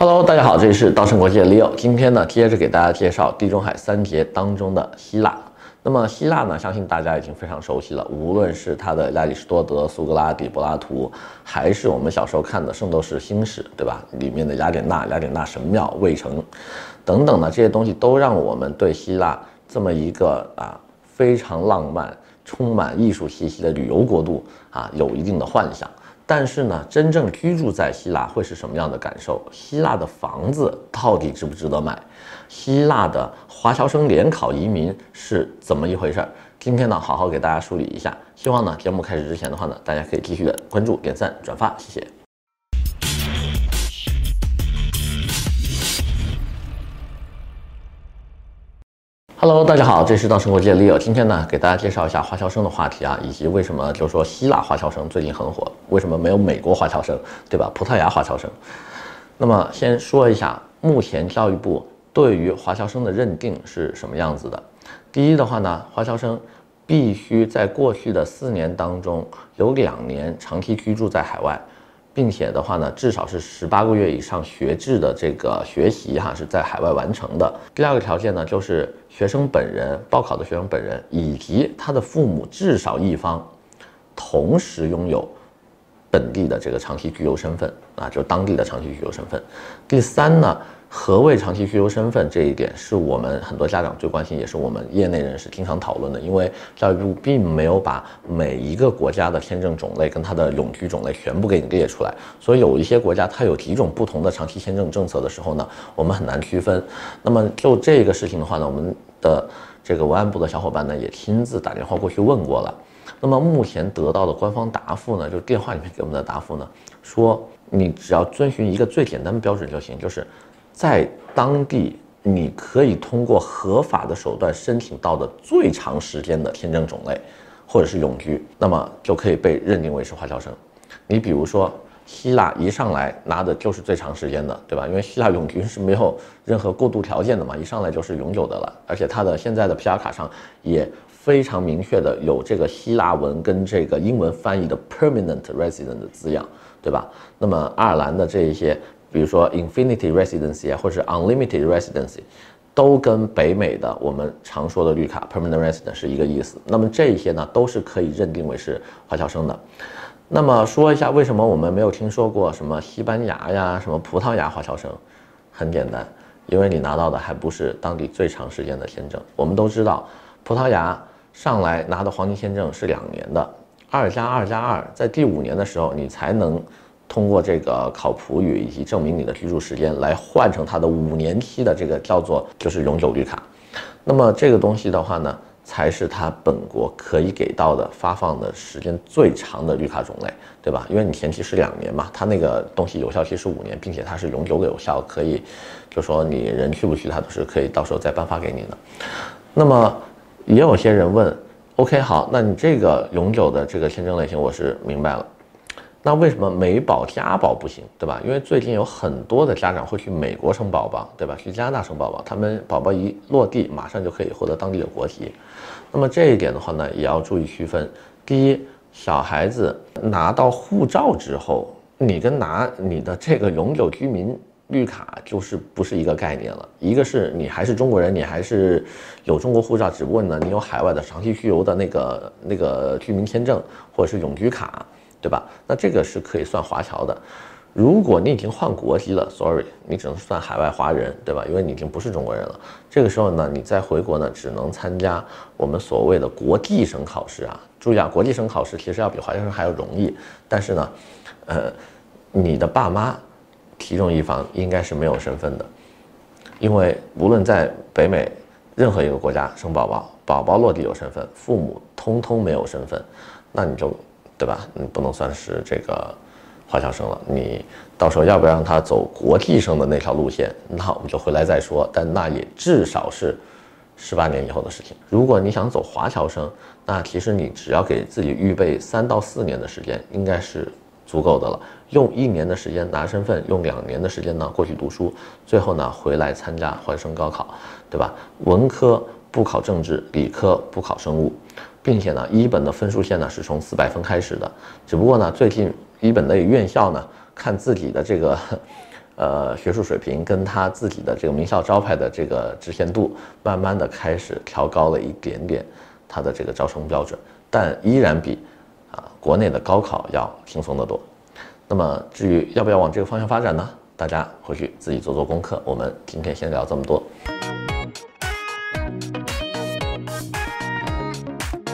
Hello，大家好，这里是稻盛国际的 Leo。今天呢，接着给大家介绍地中海三杰当中的希腊。那么希腊呢，相信大家已经非常熟悉了，无论是它的亚里士多德、苏格拉底、柏拉图，还是我们小时候看的《圣斗士星矢》，对吧？里面的雅典娜、雅典娜神庙、卫城等等呢，这些东西都让我们对希腊这么一个啊非常浪漫、充满艺术气息的旅游国度啊有一定的幻想。但是呢，真正居住在希腊会是什么样的感受？希腊的房子到底值不值得买？希腊的华侨生联考移民是怎么一回事？今天呢，好好给大家梳理一下。希望呢，节目开始之前的话呢，大家可以继续的关注、点赞、转发，谢谢。Hello，大家好，这是稻盛国际的 Leo。今天呢，给大家介绍一下华侨生的话题啊，以及为什么就是说希腊华侨生最近很火，为什么没有美国华侨生，对吧？葡萄牙华侨生。那么先说一下，目前教育部对于华侨生的认定是什么样子的？第一的话呢，华侨生必须在过去的四年当中有两年长期居住在海外。并且的话呢，至少是十八个月以上学制的这个学习哈，是在海外完成的。第二个条件呢，就是学生本人报考的学生本人以及他的父母至少一方同时拥有本地的这个长期居留身份啊，就是当地的长期居留身份。第三呢。何谓长期居留身份？这一点是我们很多家长最关心，也是我们业内人士经常讨论的。因为教育部并没有把每一个国家的签证种类跟它的永居种类全部给你列出来，所以有一些国家它有几种不同的长期签证政策的时候呢，我们很难区分。那么就这个事情的话呢，我们的这个文案部的小伙伴呢也亲自打电话过去问过了。那么目前得到的官方答复呢，就是电话里面给我们的答复呢，说你只要遵循一个最简单的标准就行，就是。在当地，你可以通过合法的手段申请到的最长时间的签证种类，或者是永居，那么就可以被认定为是华侨生。你比如说，希腊一上来拿的就是最长时间的，对吧？因为希腊永居是没有任何过渡条件的嘛，一上来就是永久的了。而且它的现在的 PR 卡上也非常明确的有这个希腊文跟这个英文翻译的 permanent resident 的字样，对吧？那么爱尔兰的这一些。比如说 infinity residency 啊，或者是 unlimited residency，都跟北美的我们常说的绿卡 permanent resident 是一个意思。那么这些呢，都是可以认定为是华侨生的。那么说一下为什么我们没有听说过什么西班牙呀、什么葡萄牙华侨生？很简单，因为你拿到的还不是当地最长时间的签证。我们都知道，葡萄牙上来拿的黄金签证是两年的，二加二加二，在第五年的时候你才能。通过这个考葡语以及证明你的居住时间来换成他的五年期的这个叫做就是永久绿卡，那么这个东西的话呢，才是他本国可以给到的发放的时间最长的绿卡种类，对吧？因为你前期是两年嘛，它那个东西有效期是五年，并且它是永久有效，可以就说你人去不去，它都是可以到时候再颁发给你的。那么也有些人问，OK，好，那你这个永久的这个签证类型我是明白了。那为什么美宝加宝不行，对吧？因为最近有很多的家长会去美国生宝宝，对吧？去加拿大生宝宝，他们宝宝一落地，马上就可以获得当地的国籍。那么这一点的话呢，也要注意区分。第一，小孩子拿到护照之后，你跟拿你的这个永久居民绿卡就是不是一个概念了。一个是你还是中国人，你还是有中国护照，只不过呢，你有海外的长期居留的那个那个居民签证或者是永居卡。对吧？那这个是可以算华侨的。如果你已经换国籍了，sorry，你只能算海外华人，对吧？因为你已经不是中国人了。这个时候呢，你再回国呢，只能参加我们所谓的国际生考试啊。注意啊，国际生考试其实要比华侨生还要容易。但是呢，呃，你的爸妈其中一方应该是没有身份的，因为无论在北美任何一个国家生宝宝，宝宝落地有身份，父母通通没有身份，那你就。对吧？你不能算是这个华侨生了。你到时候要不要让他走国际生的那条路线？那我们就回来再说。但那也至少是十八年以后的事情。如果你想走华侨生，那其实你只要给自己预备三到四年的时间，应该是足够的了。用一年的时间拿身份，用两年的时间呢过去读书，最后呢回来参加华生高考，对吧？文科不考政治，理科不考生物。并且呢，一本的分数线呢是从四百分开始的，只不过呢，最近一本的院校呢，看自己的这个，呃学术水平跟他自己的这个名校招牌的这个知名度，慢慢的开始调高了一点点他的这个招生标准，但依然比啊国内的高考要轻松得多。那么至于要不要往这个方向发展呢？大家回去自己做做功课。我们今天先聊这么多。